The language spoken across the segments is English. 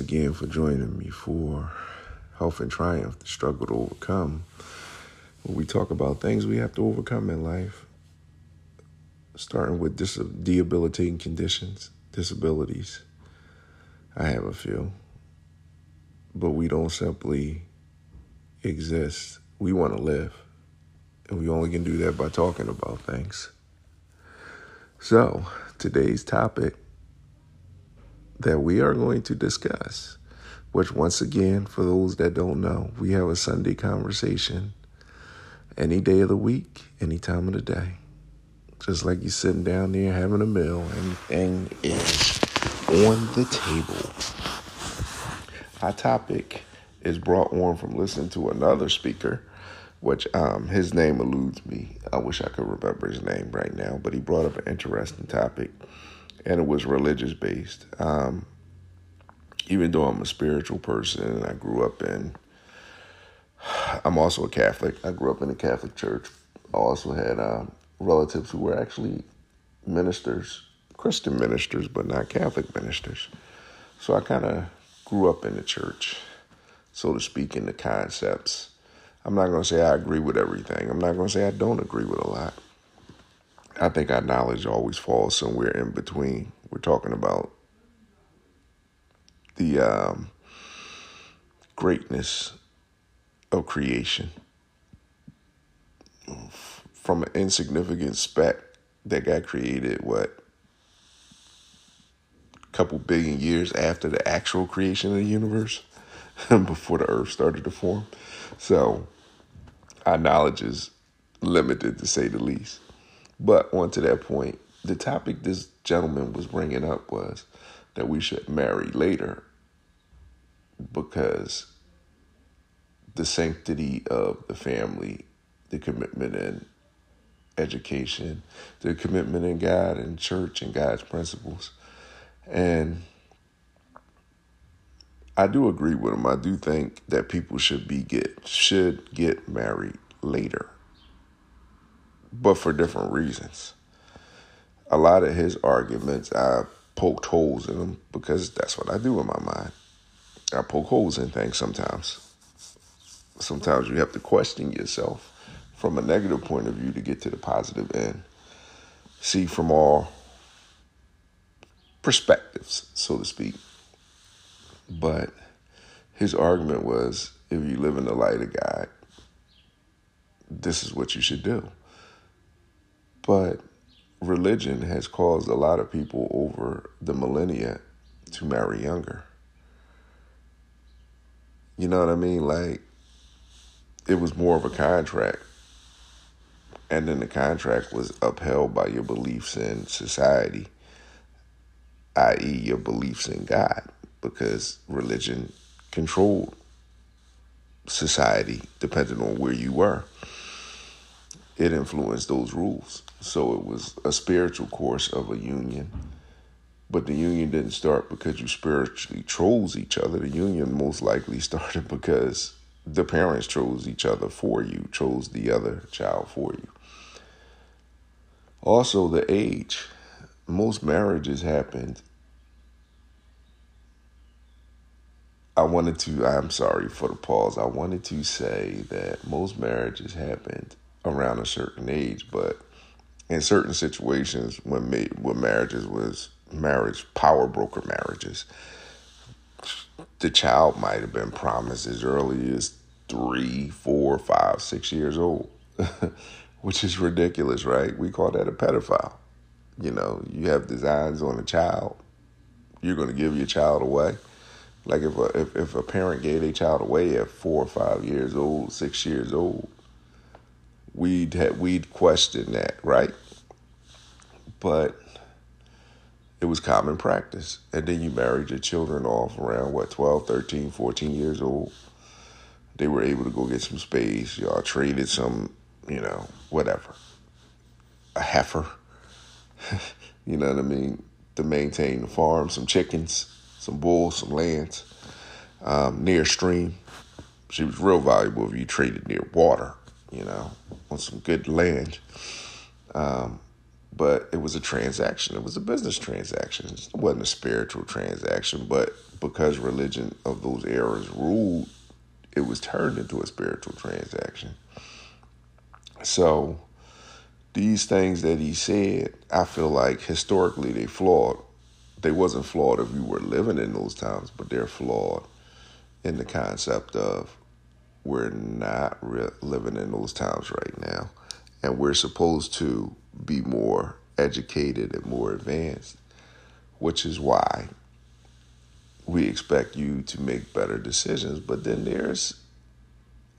again for joining me for Health and Triumph, the struggle to overcome. Where we talk about things we have to overcome in life, starting with dis- debilitating conditions, disabilities. I have a few. But we don't simply exist. We want to live. And we only can do that by talking about things. So, today's topic that we are going to discuss, which, once again, for those that don't know, we have a Sunday conversation any day of the week, any time of the day. Just like you're sitting down there having a meal, anything is on the table. Our topic is brought on from listening to another speaker, which um, his name eludes me. I wish I could remember his name right now, but he brought up an interesting topic and it was religious based. Um, even though I'm a spiritual person I grew up in, I'm also a Catholic. I grew up in a Catholic church. I also had uh, relatives who were actually ministers, Christian ministers, but not Catholic ministers. So I kind of grew up in the church, so to speak, in the concepts. I'm not going to say I agree with everything. I'm not going to say I don't agree with a lot. I think our knowledge always falls somewhere in between. We're talking about the um, greatness of creation from an insignificant speck that got created, what, a couple billion years after the actual creation of the universe, before the earth started to form. So our knowledge is limited to say the least. But on to that point, the topic this gentleman was bringing up was that we should marry later because the sanctity of the family, the commitment in education, the commitment in God and church and God's principles. And I do agree with him. I do think that people should be get should get married later but for different reasons. A lot of his arguments, I poked holes in them because that's what I do in my mind. I poke holes in things sometimes. Sometimes you have to question yourself from a negative point of view to get to the positive end. See from all perspectives, so to speak. But his argument was if you live in the light of God, this is what you should do. But religion has caused a lot of people over the millennia to marry younger. You know what I mean? Like, it was more of a contract. And then the contract was upheld by your beliefs in society, i.e., your beliefs in God, because religion controlled society depending on where you were it influenced those rules. So it was a spiritual course of a union. But the union didn't start because you spiritually chose each other. The union most likely started because the parents chose each other for you, chose the other child for you. Also, the age. Most marriages happened. I wanted to, I'm sorry for the pause. I wanted to say that most marriages happened around a certain age, but in certain situations when when marriages was marriage power broker marriages, the child might have been promised as early as three, four, five, six years old, which is ridiculous, right? We call that a pedophile. You know, you have designs on a child, you're going to give your child away. Like if a, if, if a parent gave a child away at four or five years old, six years old, we'd have, we'd question that, right? But it was common practice. And then you married your children off around what 12, 13, 14 years old. They were able to go get some space. Y'all traded some, you know, whatever. A heifer. you know what I mean? To maintain the farm, some chickens, some bulls, some lands, um, near stream. She was real valuable if you traded near water you know, on some good land. Um, but it was a transaction. It was a business transaction. It wasn't a spiritual transaction, but because religion of those eras ruled, it was turned into a spiritual transaction. So these things that he said, I feel like historically they flawed. They wasn't flawed if you were living in those times, but they're flawed in the concept of we're not re- living in those times right now, and we're supposed to be more educated and more advanced, which is why we expect you to make better decisions. But then there's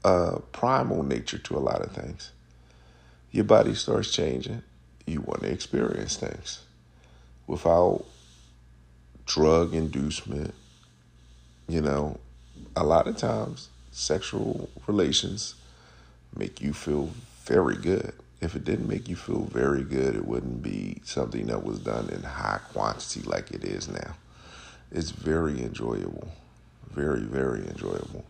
a primal nature to a lot of things. Your body starts changing. You want to experience things without drug inducement. You know, a lot of times sexual relations make you feel very good. If it didn't make you feel very good, it wouldn't be something that was done in high quantity like it is now. It's very enjoyable. Very, very enjoyable.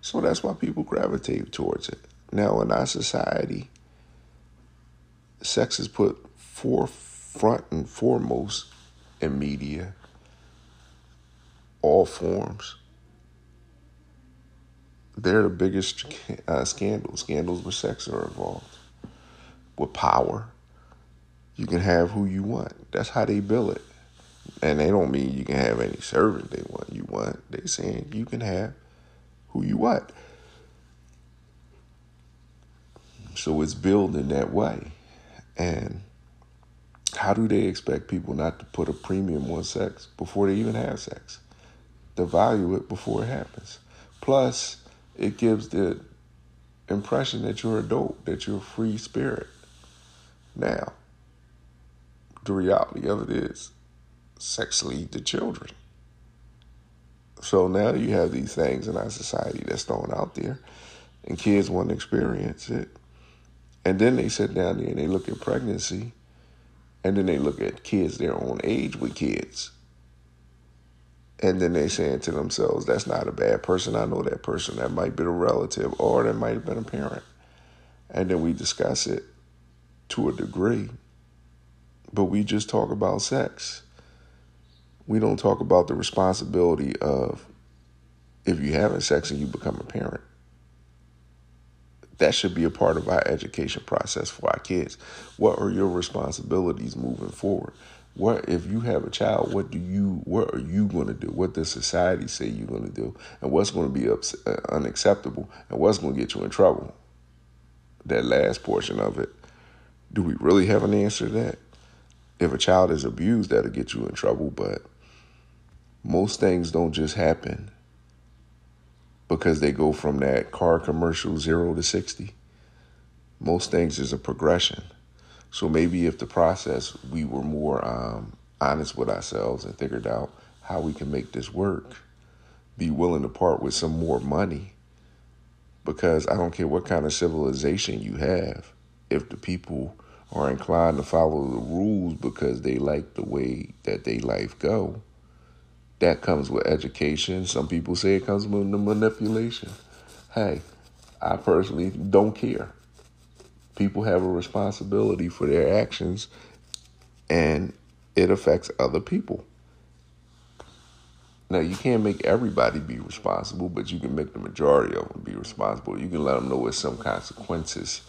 So that's why people gravitate towards it. Now, in our society, sex is put forefront and foremost in media, all forms. They're the biggest uh, scandals. Scandals with sex are involved. With power, you can have who you want. That's how they bill it. And they don't mean you can have any servant they want you want. They saying you can have who you want. So it's billed in that way. And how do they expect people not to put a premium on sex before they even have sex? To value it before it happens. Plus, it gives the impression that you're a dope, that you're a free spirit. Now, the reality of it is sex leads to children. So now you have these things in our society that's thrown out there, and kids want to experience it. And then they sit down there and they look at pregnancy, and then they look at kids their own age with kids. And then they saying to themselves, that's not a bad person. I know that person. That might be a relative or that might have been a parent. And then we discuss it to a degree. But we just talk about sex we don't talk about the responsibility of if you're having sex and you become a parent. That should be a part of our education process for our kids. What are your responsibilities moving forward? What if you have a child? What do you? What are you going to do? What does society say you're going to do? And what's going to be ups, uh, unacceptable? And what's going to get you in trouble? That last portion of it. Do we really have an answer to that? If a child is abused, that'll get you in trouble. But most things don't just happen because they go from that car commercial zero to 60. Most things is a progression. So maybe if the process, we were more um, honest with ourselves and figured out how we can make this work, be willing to part with some more money. Because I don't care what kind of civilization you have, if the people are inclined to follow the rules because they like the way that they life go, that comes with education. Some people say it comes with the manipulation. Hey, I personally don't care. People have a responsibility for their actions, and it affects other people. Now, you can't make everybody be responsible, but you can make the majority of them be responsible. You can let them know there's some consequences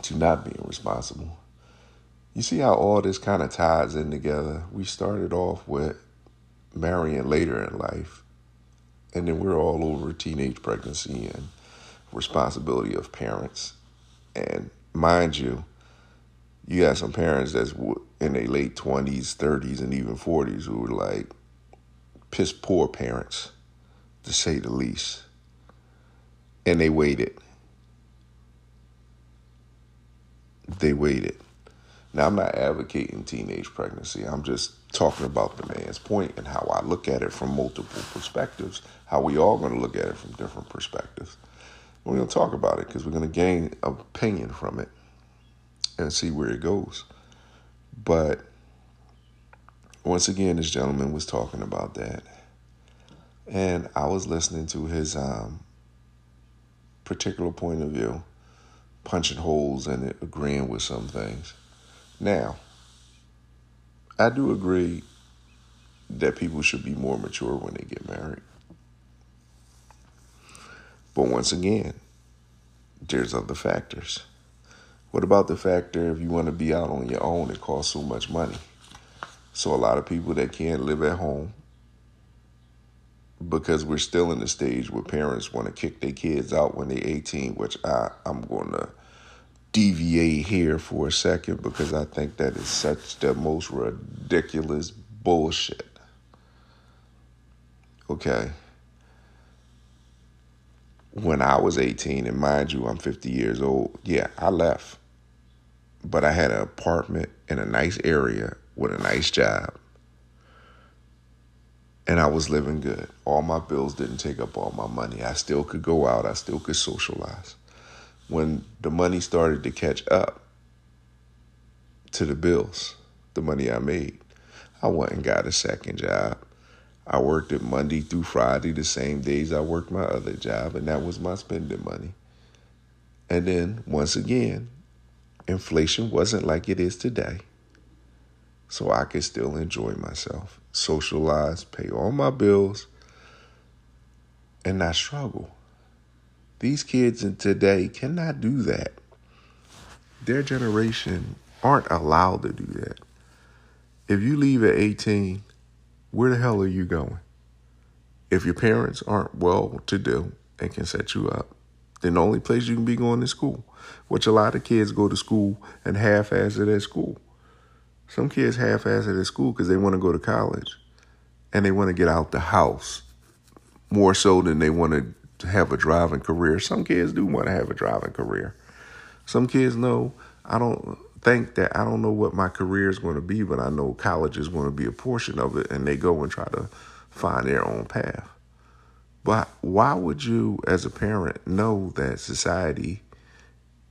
to not being responsible. You see how all this kind of ties in together? We started off with marrying later in life. And then we're all over teenage pregnancy and responsibility of parents. And mind you, you got some parents that's in their late 20s, 30s, and even 40s who were like piss poor parents, to say the least. And they waited. They waited. Now, I'm not advocating teenage pregnancy. I'm just talking about the man's point and how I look at it from multiple perspectives, how we all going to look at it from different perspectives. We're going to talk about it because we're going to gain opinion from it and see where it goes. But once again, this gentleman was talking about that. And I was listening to his um, particular point of view, punching holes in it, agreeing with some things Now, I do agree that people should be more mature when they get married. But once again, there's other factors. What about the factor if you want to be out on your own, it costs so much money? So a lot of people that can't live at home because we're still in the stage where parents want to kick their kids out when they're 18, which I, I'm going to deviate here for a second because I think that is such the most ridiculous bullshit. Okay. When I was 18, and mind you, I'm 50 years old, yeah, I left. But I had an apartment in a nice area with a nice job. And I was living good. All my bills didn't take up all my money. I still could go out, I still could socialize. When the money started to catch up to the bills, the money I made, I went and got a second job. I worked it Monday through Friday, the same days I worked my other job, and that was my spending money. And then, once again, inflation wasn't like it is today so I could still enjoy myself, socialize, pay all my bills, and not struggle. These kids in today cannot do that. Their generation aren't allowed to do that. If you leave at 18, where the hell are you going? If your parents aren't well to do and can set you up, then the only place you can be going is school, which a lot of kids go to school and half ass it at school. Some kids half-ass it at school because they want to go to college and they want to get out the house more so than they want to have a driving career. Some kids do want to have a driving career. Some kids know I don't think that I don't know what my career is going to be, but I know college is going to be a portion of it, and they go and try to find their own path. But why would you, as a parent, know that society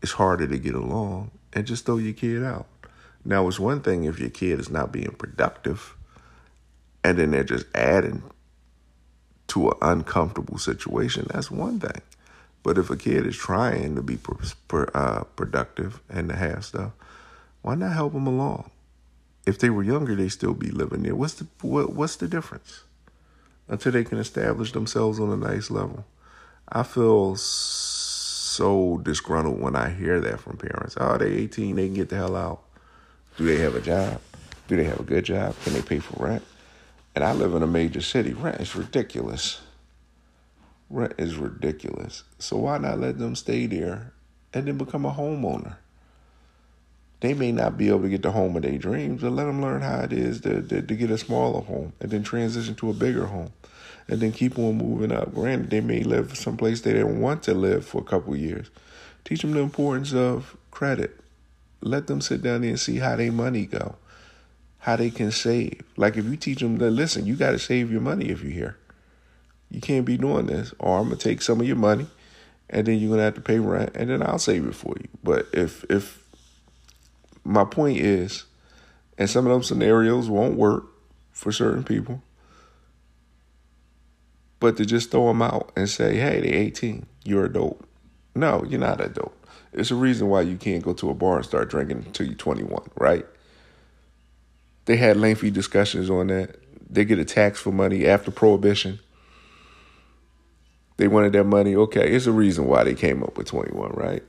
is harder to get along and just throw your kid out? Now, it's one thing if your kid is not being productive and then they're just adding to an uncomfortable situation. That's one thing. But if a kid is trying to be uh, productive and to have stuff, why not help them along? If they were younger, they'd still be living there. What's the what, what's the difference? Until they can establish themselves on a nice level. I feel so disgruntled when I hear that from parents. Oh, they 18, they can get the hell out. Do they have a job? Do they have a good job? Can they pay for rent? And I live in a major city. Rent is ridiculous. Rent is ridiculous. So why not let them stay there and then become a homeowner? They may not be able to get the home of their dreams, but let them learn how it is to, to, to get a smaller home and then transition to a bigger home and then keep on moving up. Granted, they may live someplace they didn't want to live for a couple years. Teach them the importance of credit let them sit down there and see how their money go, how they can save. Like if you teach them that, listen, you got to save your money if you're here. You can't be doing this, or I'm gonna take some of your money, and then you're gonna have to pay rent, and then I'll save it for you. But if if my point is, and some of those scenarios won't work for certain people, but to just throw them out and say, hey, they're 18, you're adult. No, you're not adult. It's a reason why you can't go to a bar and start drinking until you're 21, right? They had lengthy discussions on that. They get a tax for money after prohibition. They wanted their money. Okay, it's a reason why they came up with 21, right?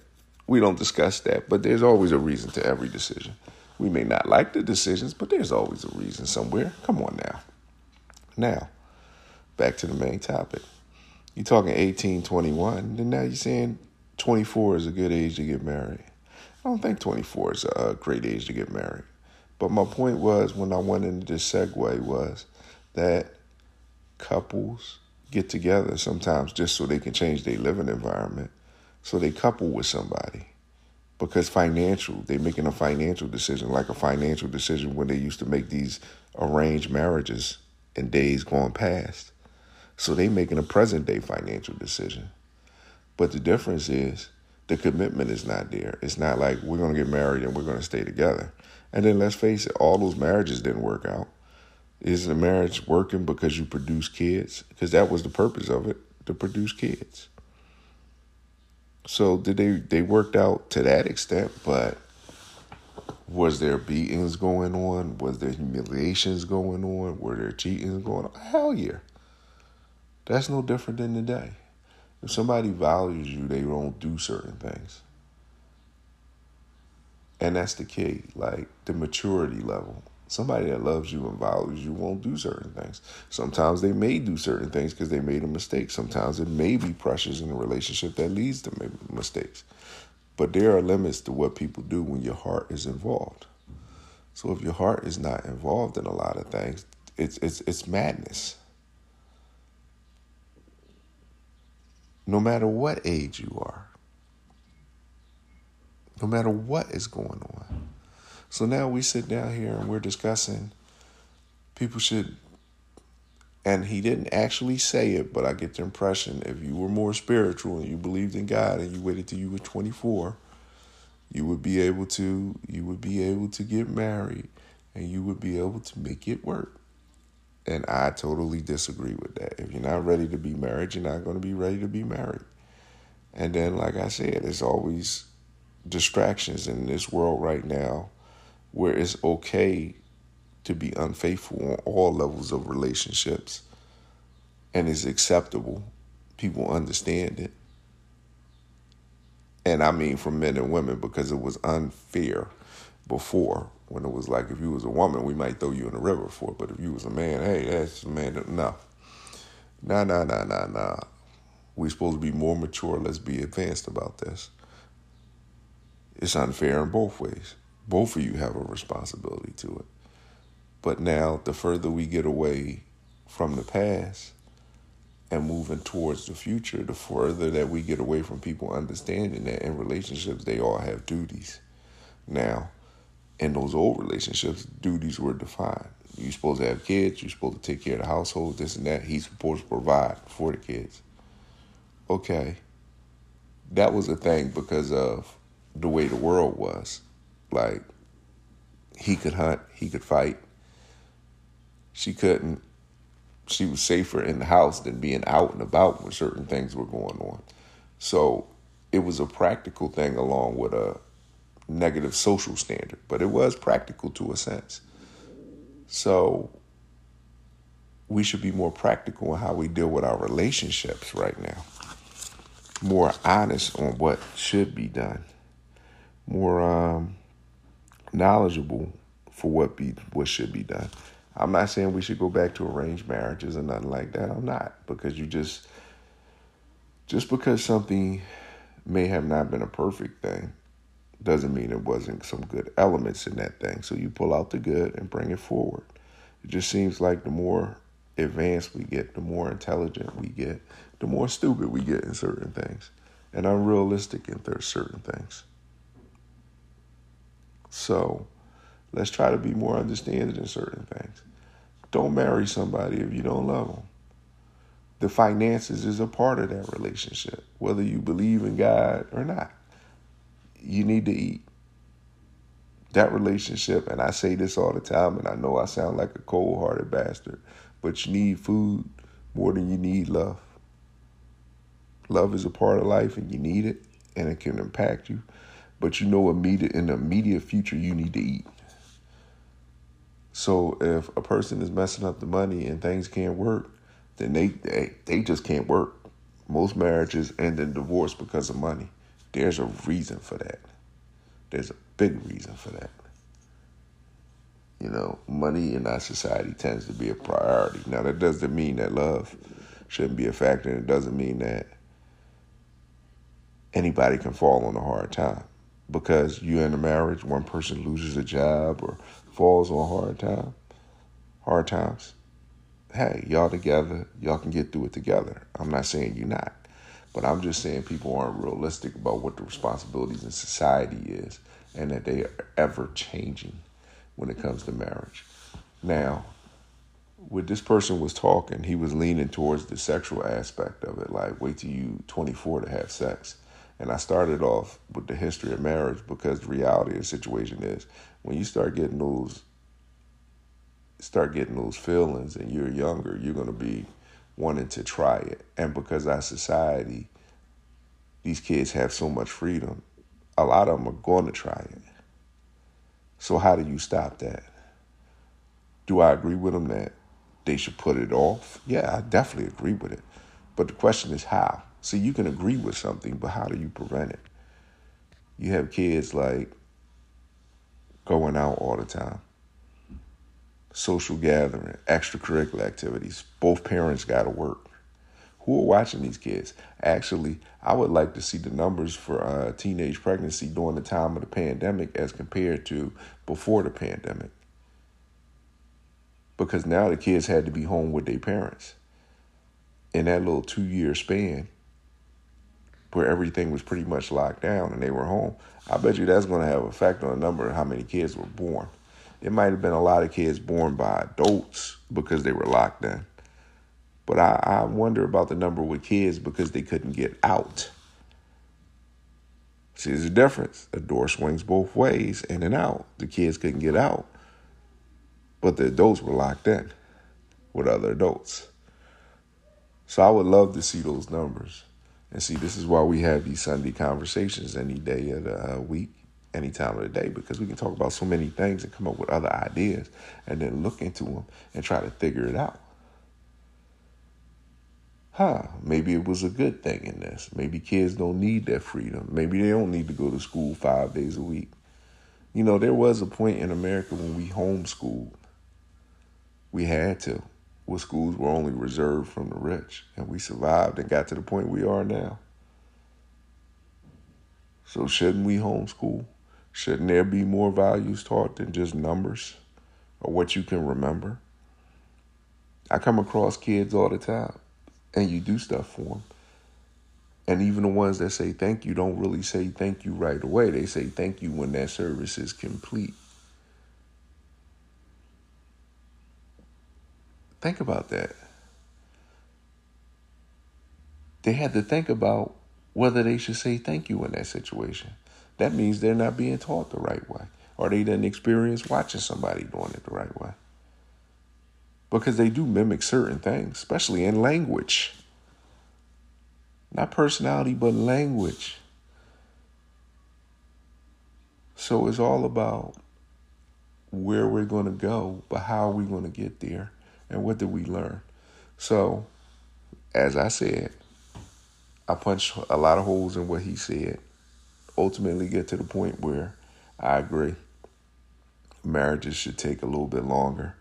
We don't discuss that, but there's always a reason to every decision. We may not like the decisions, but there's always a reason somewhere. Come on now. Now, back to the main topic. You're talking 18, 21, then now you're saying 24 is a good age to get married. I don't think 24 is a great age to get married. But my point was when I went into this segue was that couples get together sometimes just so they can change their living environment. So they couple with somebody. Because financial, they're making a financial decision, like a financial decision when they used to make these arranged marriages in days gone past. So they making a present day financial decision. But the difference is the commitment is not there. It's not like we're going to get married and we're going to stay together. And then let's face it, all those marriages didn't work out. Is the marriage working because you produce kids? Because that was the purpose of it, to produce kids. So did they they worked out to that extent, but Was there beatings going on? Was there humiliations going on? Were there cheatings going on? Hell yeah. That's no different than today. If somebody values you, they don't do certain things. And that's the key, like the maturity level. Somebody that loves you and values you won't do certain things. Sometimes they may do certain things because they made a mistake. Sometimes it may be pressures in a relationship that leads to mistakes. But there are limits to what people do when your heart is involved. So if your heart is not involved in a lot of things, it's it's it's madness. No matter what age you are. No matter what is going on. So now we sit down here and we're discussing people should and he didn't actually say it, but I get the impression if you were more spiritual and you believed in God and you waited till you were 24, you would be able to you would be able to get married and you would be able to make it work. And I totally disagree with that. If you're not ready to be married, you're not going to be ready to be married. And then like I said, there's always distractions in this world right now where it's okay to be unfaithful on all levels of relationships and it's acceptable. People understand it. And I mean for men and women because it was unfair before when it was like if you was a woman, we might throw you in the river for it. But if you was a man, hey, that's a man. No. Nah, nah, nah, nah, nah. We're supposed to be more mature. Let's be advanced about this. It's unfair in both ways. Both of you have a responsibility to it. But now, the further we get away from the past and moving towards the future, the further that we get away from people understanding that in relationships, they all have duties. Now, in those old relationships, duties were defined. You're supposed to have kids, you're supposed to take care of the household, this and that. He's supposed to provide for the kids. Okay. That was a thing because of the way the world was. Like, he could hunt, he could fight, she couldn't she was safer in the house than being out and about when certain things were going on. So it was a practical thing along with a negative social standard, but it was practical to a sense. So we should be more practical in how we deal with our relationships right now. More honest on what should be done. More um, knowledgeable for what be what should be done. I'm not saying we should go back to arranged marriages or nothing like that. I'm not because you just just because something may have not been a perfect thing doesn't mean it wasn't some good elements in that thing. So you pull out the good and bring it forward. It just seems like the more advanced we get, the more intelligent we get, the more stupid we get in certain things and unrealistic in certain things. So Let's try to be more understanding in certain things. Don't marry somebody if you don't love them. The finances is a part of that relationship, whether you believe in God or not. You need to eat. That relationship, and I say this all the time, and I know I sound like a cold hearted bastard, but you need food more than you need love. Love is a part of life, and you need it, and it can impact you. But you know, immediate in the immediate future, you need to eat. So if a person is messing up the money and things can't work, then they they, they just can't work. Most marriages end in divorce because of money. There's a reason for that. There's a big reason for that. You know, money in our society tends to be a priority. Now that doesn't mean that love shouldn't be a factor, it doesn't mean that anybody can fall on a hard time because you're in a marriage, one person loses a job or falls on hard time, hard times, hey, y'all together, y'all can get through it together. I'm not saying you're not, but I'm just saying people aren't realistic about what the responsibilities in society is and that they are ever changing when it comes to marriage. Now, when this person was talking, he was leaning towards the sexual aspect of it, like wait till you 24 to have sex. And I started off with the history of marriage because the reality of the situation is when you start getting those start getting those feelings and you're younger, you're gonna be wanting to try it. And because our society, these kids have so much freedom, a lot of them are going to try it. So, how do you stop that? Do I agree with them that they should put it off? Yeah, I definitely agree with it. But the question is how. See, you can agree with something, but how do you prevent it? You have kids like going out all the time, social gathering, extracurricular activities. Both parents got to work. Who are watching these kids? Actually, I would like to see the numbers for uh, teenage pregnancy during the time of the pandemic as compared to before the pandemic. Because now the kids had to be home with their parents. In that little two year span, where everything was pretty much locked down and they were home, I bet you that's going to have an effect on the number of how many kids were born. It might have been a lot of kids born by adults because they were locked in. But I, I wonder about the number with kids because they couldn't get out. See, there's a difference. A door swings both ways, in and out. The kids couldn't get out, but the adults were locked in with other adults. So I would love to see those numbers. And see, this is why we have these Sunday conversations any day of the uh, week, any time of the day, because we can talk about so many things and come up with other ideas and then look into them and try to figure it out. Huh, maybe it was a good thing in this. Maybe kids don't need that freedom. Maybe they don't need to go to school five days a week. You know, there was a point in America when we homeschooled. We had to where schools were only reserved from the rich. And we survived and got to the point we are now. So, shouldn't we homeschool? Shouldn't there be more values taught than just numbers or what you can remember? I come across kids all the time, and you do stuff for them. And even the ones that say thank you don't really say thank you right away. They say thank you when that service is complete. Think about that. They had to think about whether they should say thank you in that situation. That means they're not being taught the right way, or they didn't experience watching somebody doing it the right way. Because they do mimic certain things, especially in language. Not personality, but language. So it's all about where we're going to go, but how are we going to get there? And what did we learn? So, as I said, I punched a lot of holes in what he said. Ultimately, get to the point where I agree. Marriages should take a little bit longer.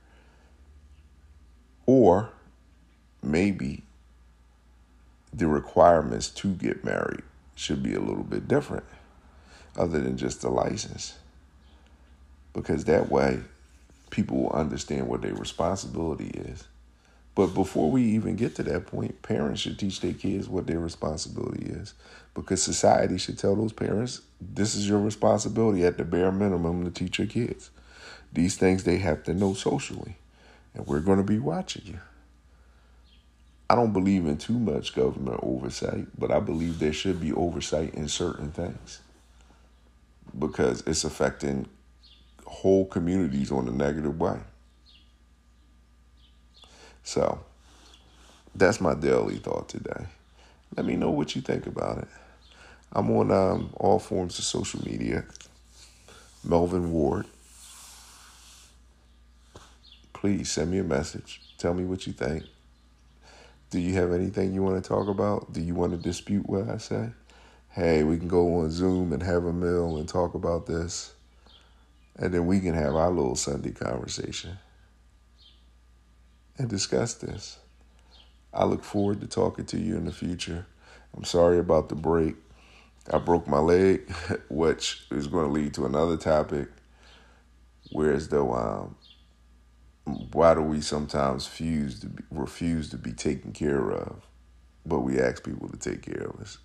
Or maybe the requirements to get married should be a little bit different, other than just the license. Because that way, people will understand what their responsibility is. But before we even get to that point, parents should teach their kids what their responsibility is. Because society should tell those parents, this is your responsibility at the bare minimum to teach your kids. These things they have to know socially. And we're going to be watching you. I don't believe in too much government oversight, but I believe there should be oversight in certain things because it's affecting whole communities on a negative way. So that's my daily thought today. Let me know what you think about it. I'm on um, all forms of social media. Melvin Ward. Please send me a message. Tell me what you think. Do you have anything you want to talk about? Do you want to dispute what I say? Hey, we can go on Zoom and have a meal and talk about this. And then we can have our little Sunday conversation and discuss this. I look forward to talking to you in the future. I'm sorry about the break. I broke my leg, which is going to lead to another topic. Whereas though, um, why do we sometimes refuse to be, refuse to be taken care of, but we ask people to take care of us?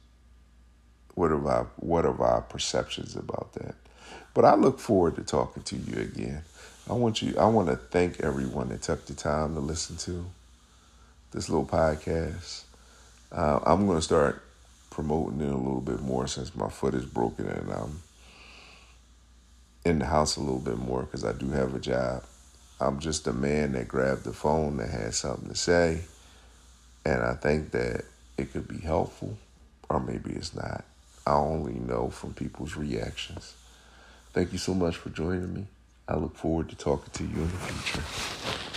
What are our what are our perceptions about that? But I look forward to talking to you again. I want you I want to thank everyone that took the time to listen to this little podcast. Uh, I'm going to start promoting it a little bit more since my foot is broken and I'm in the house a little bit more because I do have a job. I'm just a man that grabbed the phone that had something to say, and I think that it could be helpful, or maybe it's not. I only know from people's reactions. Thank you so much for joining me. I look forward to talking to you in the future.